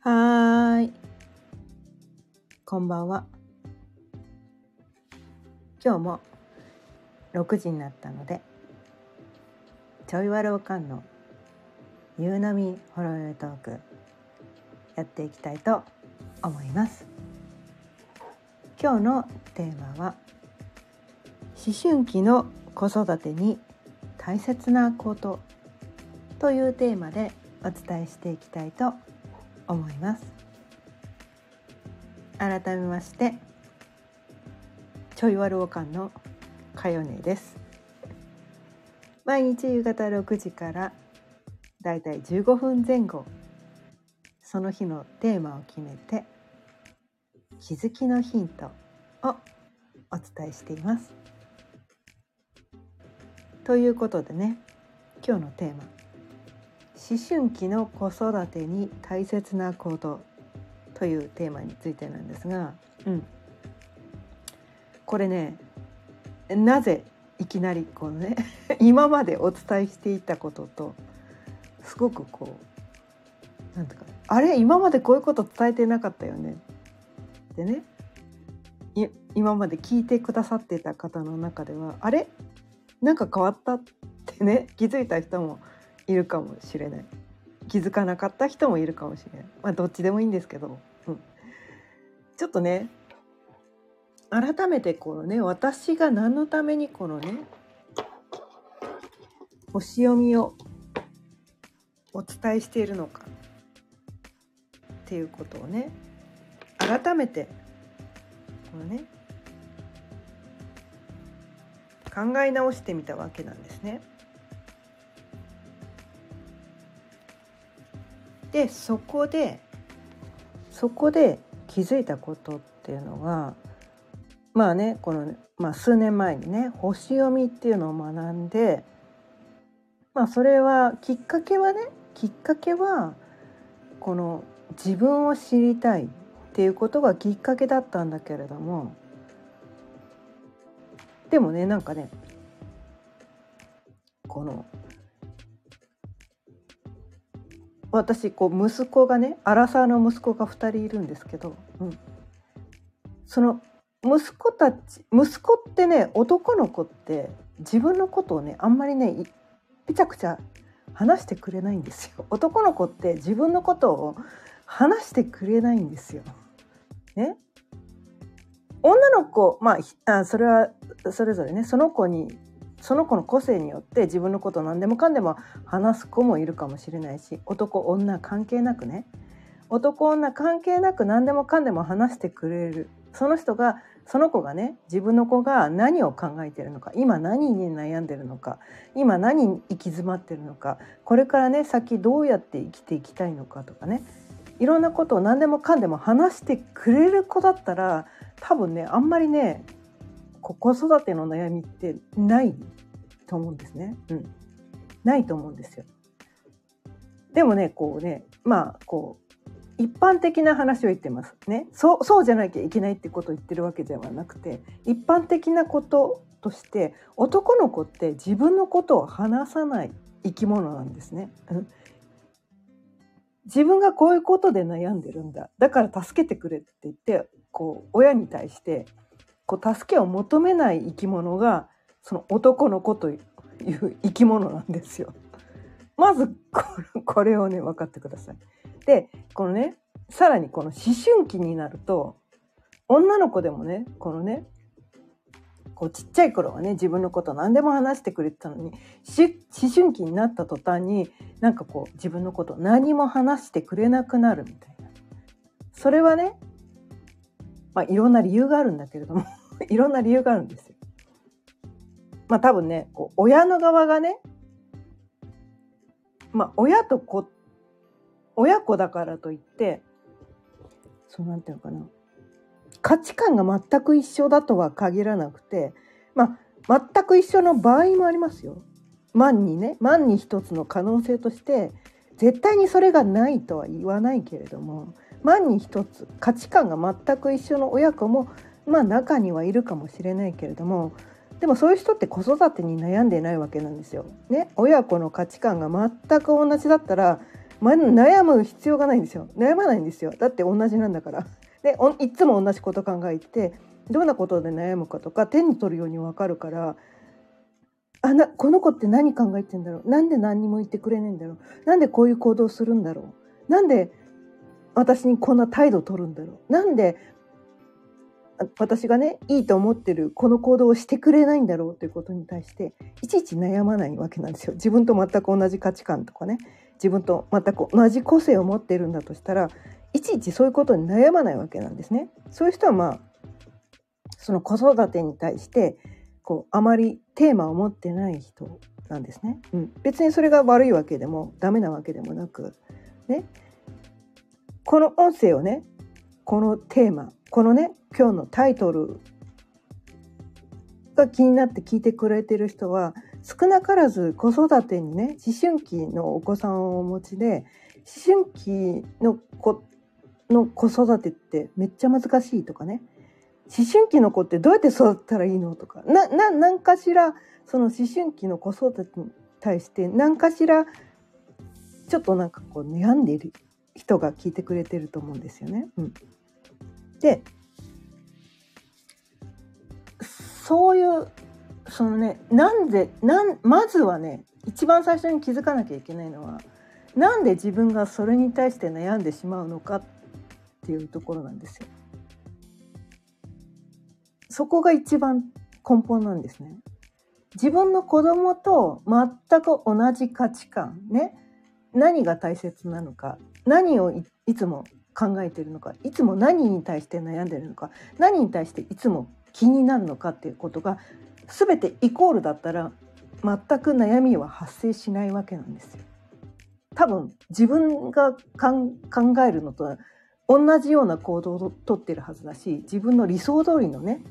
はーい。こんばんは。今日も6時になったので、ちょいわろうかんの夕波ほろよいトークやっていきたいと思います。今日のテーマは思春期の子育てに大切なことというテーマでお伝えしていきたいと思います改めましてちょいわるおかんのかよねです毎日夕方6時からだいたい15分前後その日のテーマを決めて気づきのヒントをお伝えしています。ということでね今日のテーマ思春期の子育てに大切なことというテーマについてなんですが、うん、これねなぜいきなりこのね 今までお伝えしていたこととすごくこうなんていうかあれ今までこういうこと伝えてなかったよね。ってね今まで聞いてくださってた方の中ではあれ？なんか変わったってね気づいた人もいるかもしれない。気づかなかった人もいるかもしれない。まあどっちでもいいんですけど、うん、ちょっとね改めてこのね私が何のためにこのね星読みをお伝えしているのか。っていうことをね改めてこのね考え直してみたわけなんですね。でそこでそこで気づいたことっていうのがまあねこの、まあ、数年前にね星読みっていうのを学んでまあそれはきっかけはねきっかけはこの自分を知りたいっていうことがきっかけだったんだけれどもでもねなんかねこの私こう息子がね荒沢の息子が2人いるんですけど、うん、その息子たち息子ってね男の子って自分のことをねあんまりねぺちゃくちゃ話してくれないんですよ。男の子って自分のことを話してくれないんですよ。ね？女の子まああそれはそれぞれねその子にその子の個性によって自分のこと何でもかんでも話す子もいるかもしれないし男女関係なくね。男女関係なく何でもかんでも話してくれる。その人がその子がね自分の子が何を考えてるのか今何に悩んでるのか今何に行き詰まってるのかこれからね先どうやって生きていきたいのかとかね。いろんなことを何でもかんでも話してくれる子だったら多分ねあんまりね子育ての悩みってないと思うんですね。うん。ないと思うんですよ。でもね、こうね、まあ、こう、一般的な話を言ってますね。そう、そうじゃなきゃいけないってことを言ってるわけではなくて、一般的なこととして、男の子って自分のことを話さない生き物なんですね。うん自分がこういうことで悩んでるんだだから助けてくれって言ってこう親に対してこう助けを求めない生き物がその男の子という生き物なんですよ。まずこれをね分かってください。でこのねさらにこの思春期になると女の子でもねこのねこうちっちゃい頃はね自分のこと何でも話してくれてたのに思春期になった途端になんかこう自分のこと何も話してくれなくなるみたいなそれはねまあいろんな理由があるんだけれども いろんな理由があるんですよ。まあ多分ねこう親の側がねまあ親と子親子だからといってそうなんていうのかな価値観が全く一緒だとは限らなくて、まあ、全く一緒の場合もありますよ。万にね万に一つの可能性として絶対にそれがないとは言わないけれども万に一つ価値観が全く一緒の親子もまあ中にはいるかもしれないけれどもでもそういう人って子育てに悩んでないわけなんですよ。ね、親子の価値観が全く同じだったらま、悩む必要がないんですよ悩まないんですよだって同じなんだからでいつも同じこと考えてどんなことで悩むかとか手に取るように分かるからあなこの子って何考えてんだろう？なんで何にも言ってくれないんだろう？なんでこういう行動するんだろう？なんで私にこんな態度取るんだろう？なんで私がねいいと思ってるこの行動をしてくれないんだろう？ということに対していちいち悩まないわけなんですよ。自分と全く同じ価値観とかね。自分と全く同じ個性を持っているんだとしたらいちいちそういうことに悩まないわけなんですね。そういう人はまあその子育てに対してこうあまりテーマを持ってない人なんですね。うん、別にそれが悪いわけでもダメなわけでもなくねこの音声をねこのテーマこのね今日のタイトルが気になって聞いてくれてる人は少なからず子育てにね思春期のお子さんをお持ちで思春期の子の子育てってめっちゃ難しいとかね。思春期の子ってどうやって育ったらいいのとか。なな何かしらその思春期の子育てに対して何かしらちょっとなんかこう悩んでいる人が聞いてくれてると思うんですよね。うん、でそういうそのねなんでなんまずはね一番最初に気づかなきゃいけないのはなんで自分がそれに対して悩んでしまうのかっていうところなんですよ。そこが一番根本なんですね。自分の子供と全く同じ価値観ね何が大切なのか何をいつも考えてるのかいつも何に対して悩んでるのか何に対していつも気になるのかっていうことが全てイコールだったら全く悩みは発生しないわけなんですよ。多分自分が考えるのと同じような行動をとってるはずだし自分の理想通りのね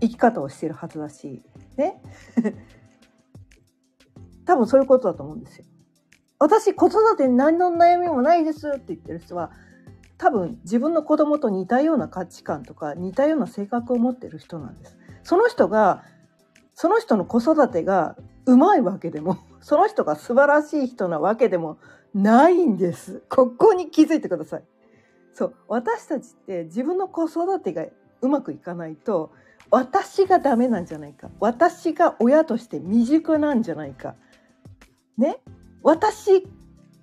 生き方をしてるはずだしね 多分そういうことだと思うんですよ。私子育てに何の悩みもないですって言ってる人は多分自分の子供と似たような価値観とか似たような性格を持ってる人なんです。その人がその人の子育てがうまいわけでもその人が素晴らしい人なわけでもないんです。ここに気づいてください。そう私たちって自分の子育てがうまくいかないと私がダメなんじゃないか。私が親として未熟なんじゃないか。ね？私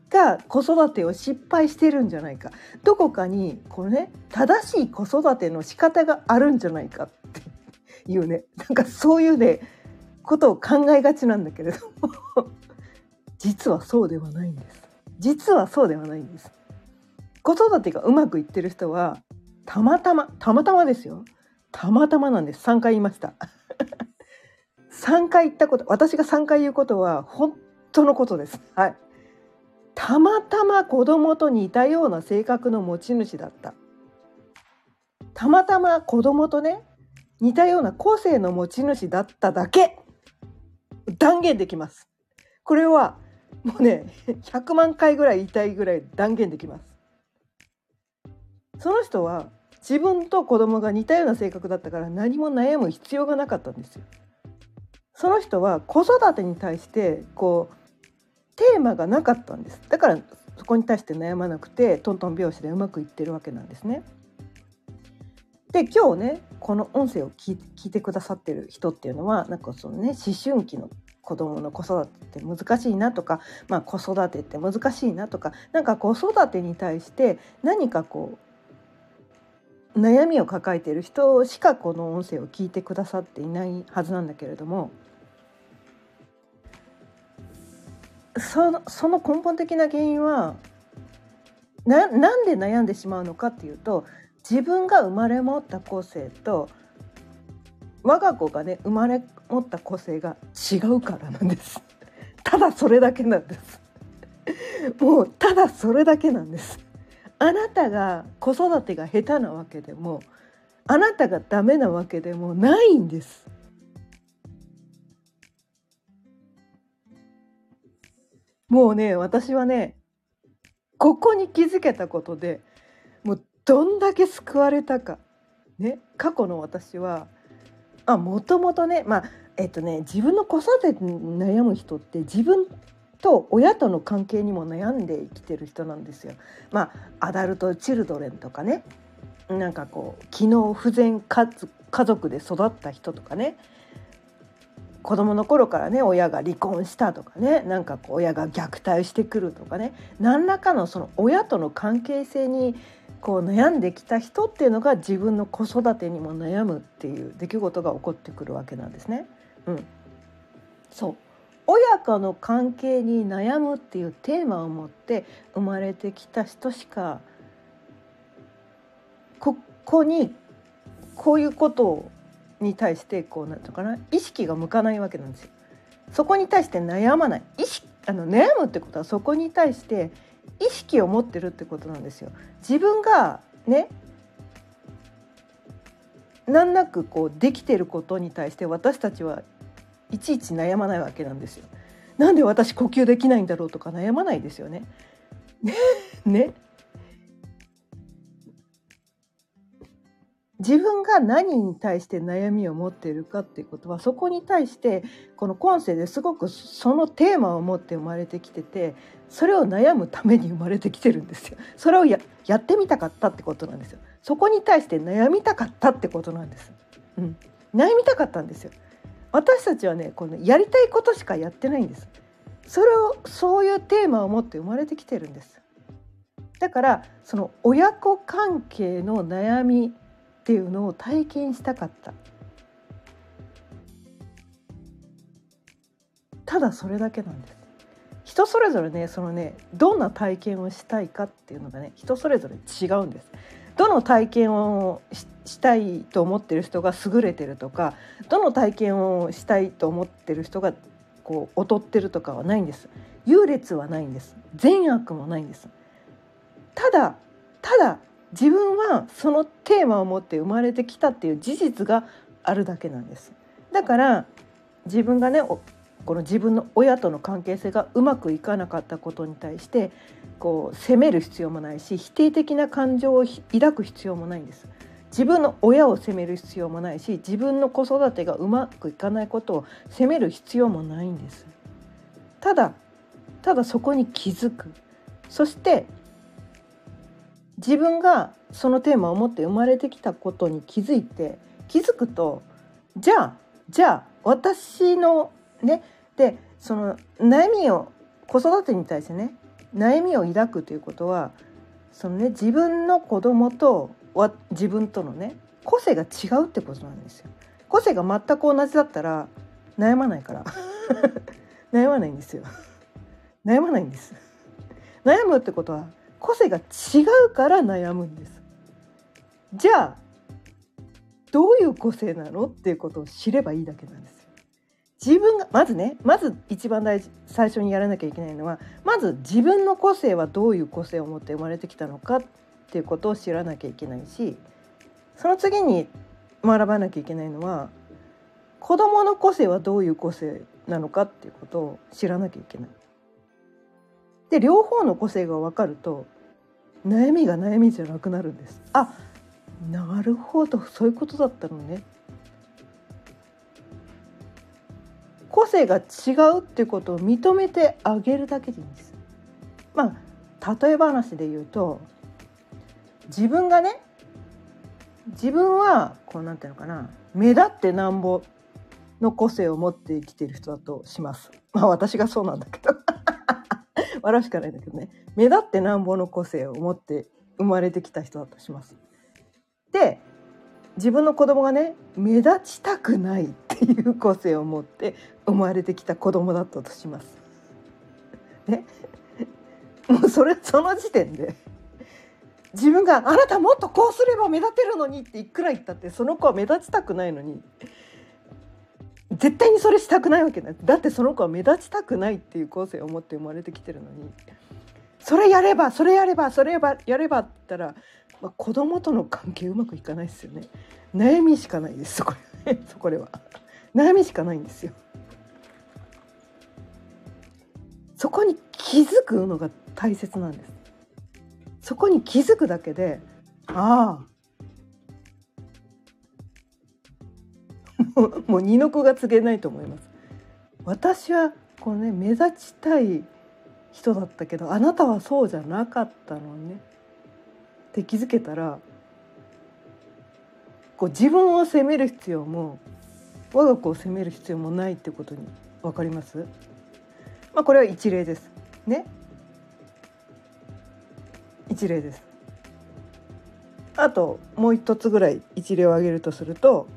が子育てを失敗してるんじゃないか。どこかにこのね正しい子育ての仕方があるんじゃないかって いうねなんかそういうねことを考えがちなんだけれども。実はそうではないんです。実はそうではないんです。子育てがうまくいってる人はたまたまたまたまですよ。たまたまなんです。3回言いました。3回言ったこと私が3回言うことは本当のことです。はい。たまたま子供と似たような性格の持ち主だった。たまたま子供とね似たような個性の持ち主だっただけ。断言できます。これはもうね100万回ぐらい言いたいぐらい断言できます。その人は自分と子供が似たような性格だったから何も悩む必要がなかったんですよその人は子育てに対してこうテーマがなかったんですだからそこに対して悩まなくてトントン拍子でうまくいってるわけなんですね。で今日ねこの音声を聞いてくださってる人っていうのはなんかそのね思春期の子供の子育てって難しいなとか、まあ、子育てって難しいなとかなんか子育てに対して何かこう悩みを抱えている人しかこの音声を聞いてくださっていないはずなんだけれどもそのその根本的な原因はななんで悩んでしまうのかっていうと自分が生まれ持った個性と我が子がね生まれ持った個性が違うからなんです。ただそれだけなんです。もうただそれだけなんです。あなたが子育てが下手なわけでもあなたがダメなわけでもないんですもうね私はねここに気づけたことでもうどんだけ救われたか。ね、過去の私はあもともとねまあえっとね自分の子育てに悩む人って自分と親との関係にも悩んで生きてる人なんですよ。まあアダルト・チルドレンとかね。なんかこう機能不全家族で育った人とかね。子供の頃からね親が離婚したとかね。なんかこう親が虐待してくるとかね。何らかのその親との関係性にこう悩んできた人っていうのが自分の子育てにも悩むっていう出来事が起こってくるわけなんですね。うん、そう。親子の関係に悩むっていうテーマを持って生まれてきた人しかここにこういうことに対してこうなんていうかな意識が向かないわけなんですよ。そこに対して悩まない意識あの悩むってことはそこに対して意識を持ってるってことなんですよ。自分がね難なくこうできてることに対して私たちはいちいち悩まないわけなんですよ。なんで私呼吸できないんだろうとか悩まないですよね。ね。自分が何に対して悩みを持っているかっていうことはそこに対してこの今世ですごくそのテーマを持って生まれてきててそれを悩むために生まれてきてるんですよ。それをややってみたかったってことなんですよ。そこに対して悩みたかったってことなんです。うん、悩みたかったんですよ。私たちはねこのやりたいことしかやってないんです。それをそういうテーマを持って生まれてきてるんです。だからその親子関係の悩みっていうのを体験したかったただそれだけなんです人それぞれねそのねどんな体験をしたいかっていうのがね人それぞれ違うんですどの体験をしたいと思ってる人が優れてるとかどの体験をしたいと思ってる人がこう劣ってるとかはないんです。優劣はないんです。善悪もないんです。ただただ自分はそのテーマを持って生まれてきたっていう事実があるだけなんです。だから自分がねこの自分の親との関係性がうまくいかなかったことに対してこう責める必要もないし否定的な感情を抱く必要もないんです。自分の親を責める必要もないし自分の子育てがうまくいかないことを責める必要もないんです。ただただそこに気づく。そして自分がそのテーマを持って生まれてきたことに気づいて気づくとじゃあじゃあ私のねでその悩みを子育てに対してね悩みを抱くということはそのね自分の子供と自分とのね個性が違うってことなんですよ。個性が全く同じだったら悩まないから 悩まないんですよ。悩まないんです。悩むってことは個性が違うから悩むんです。じゃあどういう個性なのっていうことを知ればいいだけなんです。自分がまずねまず一番大事最初にやらなきゃいけないのはまず自分の個性はどういう個性を持って生まれてきたのかっていうことを知らなきゃいけないしその次に学ばなきゃいけないのは子どもの個性はどういう個性なのかっていうことを知らなきゃいけない。で両方の個性が分かると悩みが悩みじゃなくなるんですあなるほどそういうことだったのね個性が違うっていうことを認めてあげるだけでいいんです。まあ例え話で言うと自分がね自分はこうなんていうのかな目立ってなんぼの個性を持って生きてる人だとします。まあ私がそうなんだけど。笑うしかないんだけどね。目立ってなんぼの個性を持って生まれてきた人だとします。で自分の子供がね目立ちたくないっていう個性を持って生まれてきた子供だったとします。ね、もうそれその時点で自分が「あなたもっとこうすれば目立てるのに」っていくら言ったってその子は目立ちたくないのに絶対にそれしたくないわけだだってその子は目立ちたくないっていう個性を持って生まれてきてるのにそれやればそれやればそれやればやればって言ったら、まあ、子供との関係うまくいかないですよね。悩みしかないですそこそこでは。悩みしかないんですよ。そこに気づくのが大切なんです。そこに気づくだけでああ。もう二の子が告げないと思います。私はこのね目立ちたい人だったけどあなたはそうじゃなかったのね。って気づけたらこう自分を責める必要も我が子を責める必要もないってことに分かります？まあこれは一例です。ね？一例です。あともう一つぐらい一例を挙げるとすると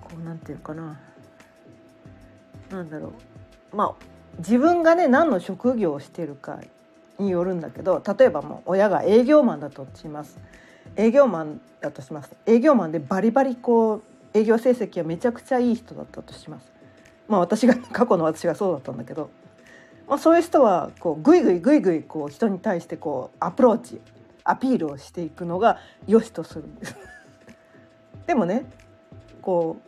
こうなんていうかな。なんだろう。まあ自分がね何の職業をしてるかによるんだけど例えばもう親が営業マンだとします。営業マンだとします。営業マンでバリバリこう営業成績はめちゃくちゃいい人だったとします。まあ私が 過去の私がそうだったんだけど、まあ、そういう人はこうグイグイグイグイこう人に対してこうアプローチアピールをしていくのが良しとするんです。でもねこ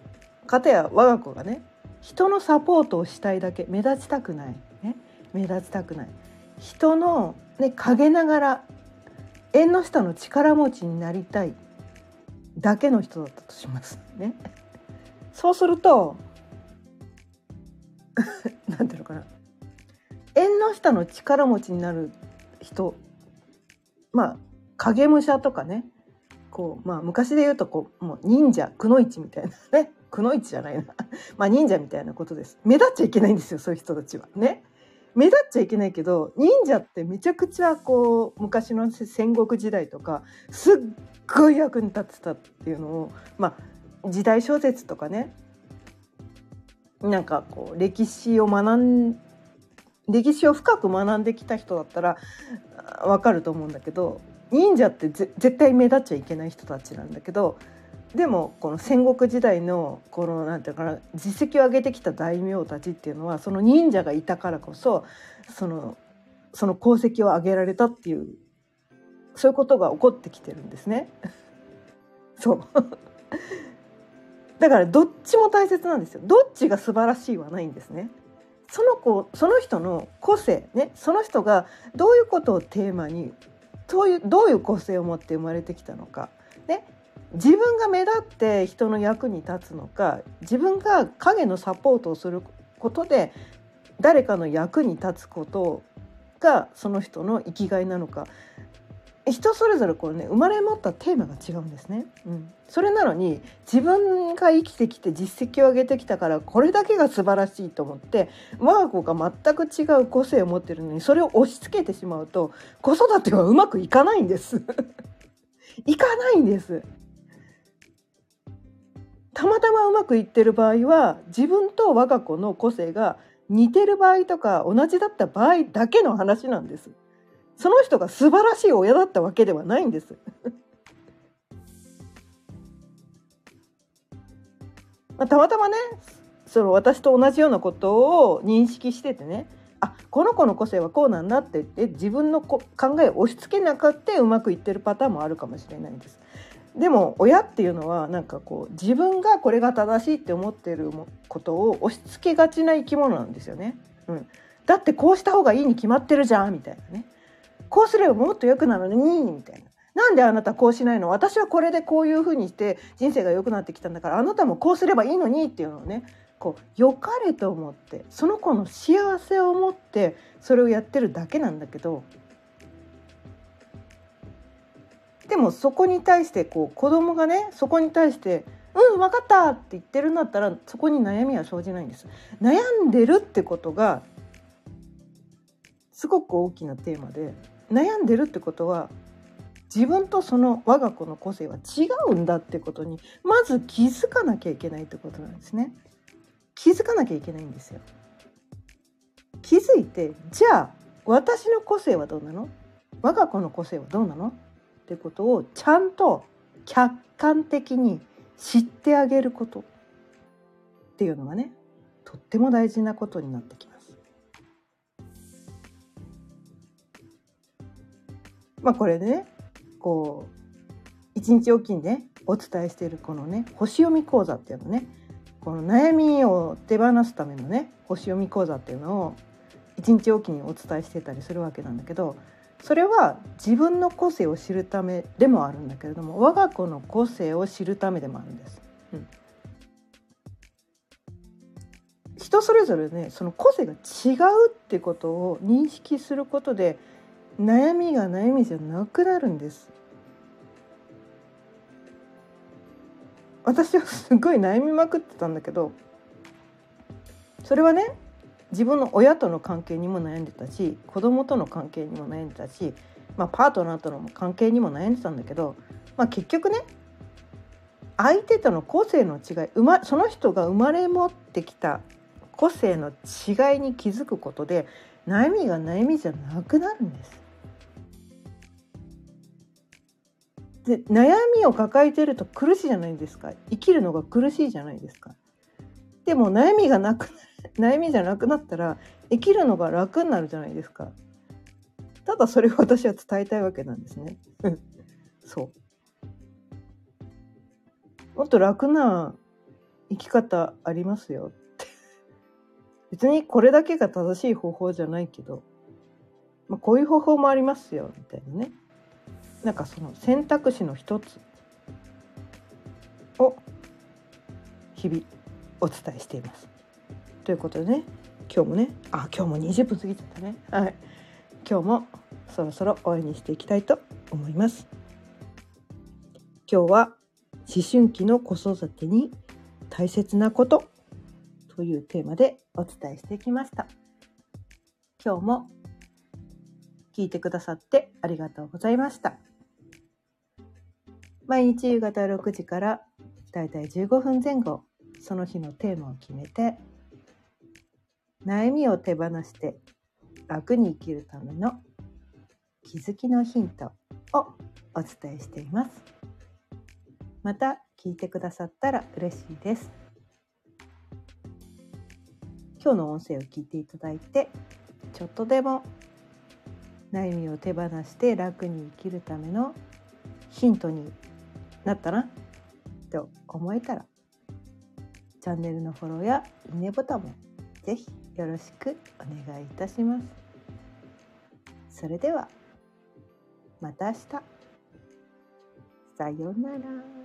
う片や我が子がね人のサポートをしたいだけ目立ちたくない、ね、目立ちたくない。人の、ね、陰ながら縁の下の力持ちになりたい。だけの人だったとしますね。そうすると なんていうのかな。縁の下の力持ちになる人まあ影武者とかねこうまあ昔で言うとこうもう忍者くのいちみたいなね。くのいちじゃないな。まあ忍者みたいなことです。目立っちゃいけないんですよそういう人たちはね。目立っちゃいけないけど忍者ってめちゃくちゃこう昔の戦国時代とかすっごい役に立ってたっていうのをまあ時代小説とかねなんかこう歴史を学ん歴史を深く学んできた人だったらわかると思うんだけど忍者って絶対目立っちゃいけない人たちなんだけどでもこの戦国時代のこのなんていうかな実績を上げてきた大名たちっていうのはその忍者がいたからこそそのその功績を上げられたっていうそういうことが起こってきてるんですね。そう だからどっちも大切なんですよ。どっちが素晴らしいはないんですね。その子その人の個性ねその人がどういうことをテーマにどういうどういう個性を持って生まれてきたのか、ね、自分が目立って人の役に立つのか自分が影のサポートをすることで誰かの役に立つことがその人の生きがいなのか人それぞれこうね生まれ持ったテーマが違うんですね、うん、それなのに自分が生きてきて実績を上げてきたからこれだけが素晴らしいと思って我が子が全く違う個性を持ってるのにそれを押し付けてしまうと子育てはうまくいかないんです。いかないんです。たまたまうまくいってる場合は自分と我が子の個性が似てる場合とか同じだった場合だけの話なんです。その人が素晴らしい親だったわけではないんです。まあ、たまたまねその私と同じようなことを認識しててねあこの子の個性はこうなんだって言って自分の考えを押し付けなかってうまくいってるパターンもあるかもしれないんです。でも親っていうのはなんかこう自分がこれが正しいって思ってることを押し付けがちな生き物なんですよね。うん、だってこうした方がいいに決まってるじゃんみたいなね。こうすればもっと良くなるのにみたいな。なんであなたこうしないの？私はこれでこういうふうにして人生が良くなってきたんだからあなたもこうすればいいのにっていうのをねこう良かれと思ってその子の幸せを思ってそれをやってるだけなんだけどでもそこに対してこう子供がねそこに対して「うん分かった」って言ってるんだったらそこに悩みは生じないんです。悩んでるってことがすごく大きなテーマで悩んでるってことは自分とその我が子の個性は違うんだってことにまず気づかなきゃいけないってことなんですね。気づかなきゃいけないんですよ。気づいてじゃあ私の個性はどうなの？我が子の個性はどうなの？ってことをちゃんと客観的に知ってあげることっていうのがねとっても大事なことになってきます。まあこれでねこう一日おきにねお伝えしているこのね星読み講座っていうのねこの悩みを手放すためのね星読み講座っていうのを一日おきにお伝えしてたりするわけなんだけどそれは自分の個性を知るためでもあるんだけれども我が子の個性を知るためでもあるんです。うん、人それぞれねその個性が違うってことを認識することで悩みが悩みじゃなくなるんです私はすごい悩みまくってたんだけどそれはね自分の親との関係にも悩んでたし子供との関係にも悩んでたし、まあ、パートナーとの関係にも悩んでたんだけど、まあ、結局ね相手との個性の違い、ま、その人が生まれ持ってきた個性の違いに気づくことで悩みが悩みじゃなくなるんです。で悩みを抱えてると苦しいじゃないですか生きるのが苦しいじゃないですか。でも悩みがなく 悩みじゃなくなったら生きるのが楽になるじゃないですか。ただそれを私は伝えたいわけなんですね。そう。もっと楽な生き方ありますよって。別にこれだけが正しい方法じゃないけど、まあ、こういう方法もありますよみたいなね。なんかその選択肢の一つを日々お伝えしています。ということでね今日もねあ今日も20分過ぎちゃったね。はい、今日もそろそろ終わりにしていきたいと思います。今日は思春期の子育てに大切なことというテーマでお伝えしてきました。今日も聞いてくださってありがとうございました。毎日夕方6時からだいたい15分前後、その日のテーマを決めて、悩みを手放して楽に生きるための気づきのヒントをお伝えしています。また聞いてくださったら嬉しいです。今日の音声を聞いていただいて、ちょっとでも悩みを手放して楽に生きるためのヒントになったなと思えたらチャンネルのフォローやいいねボタンもぜひよろしくお願いいたします。それではまた明日。さようなら。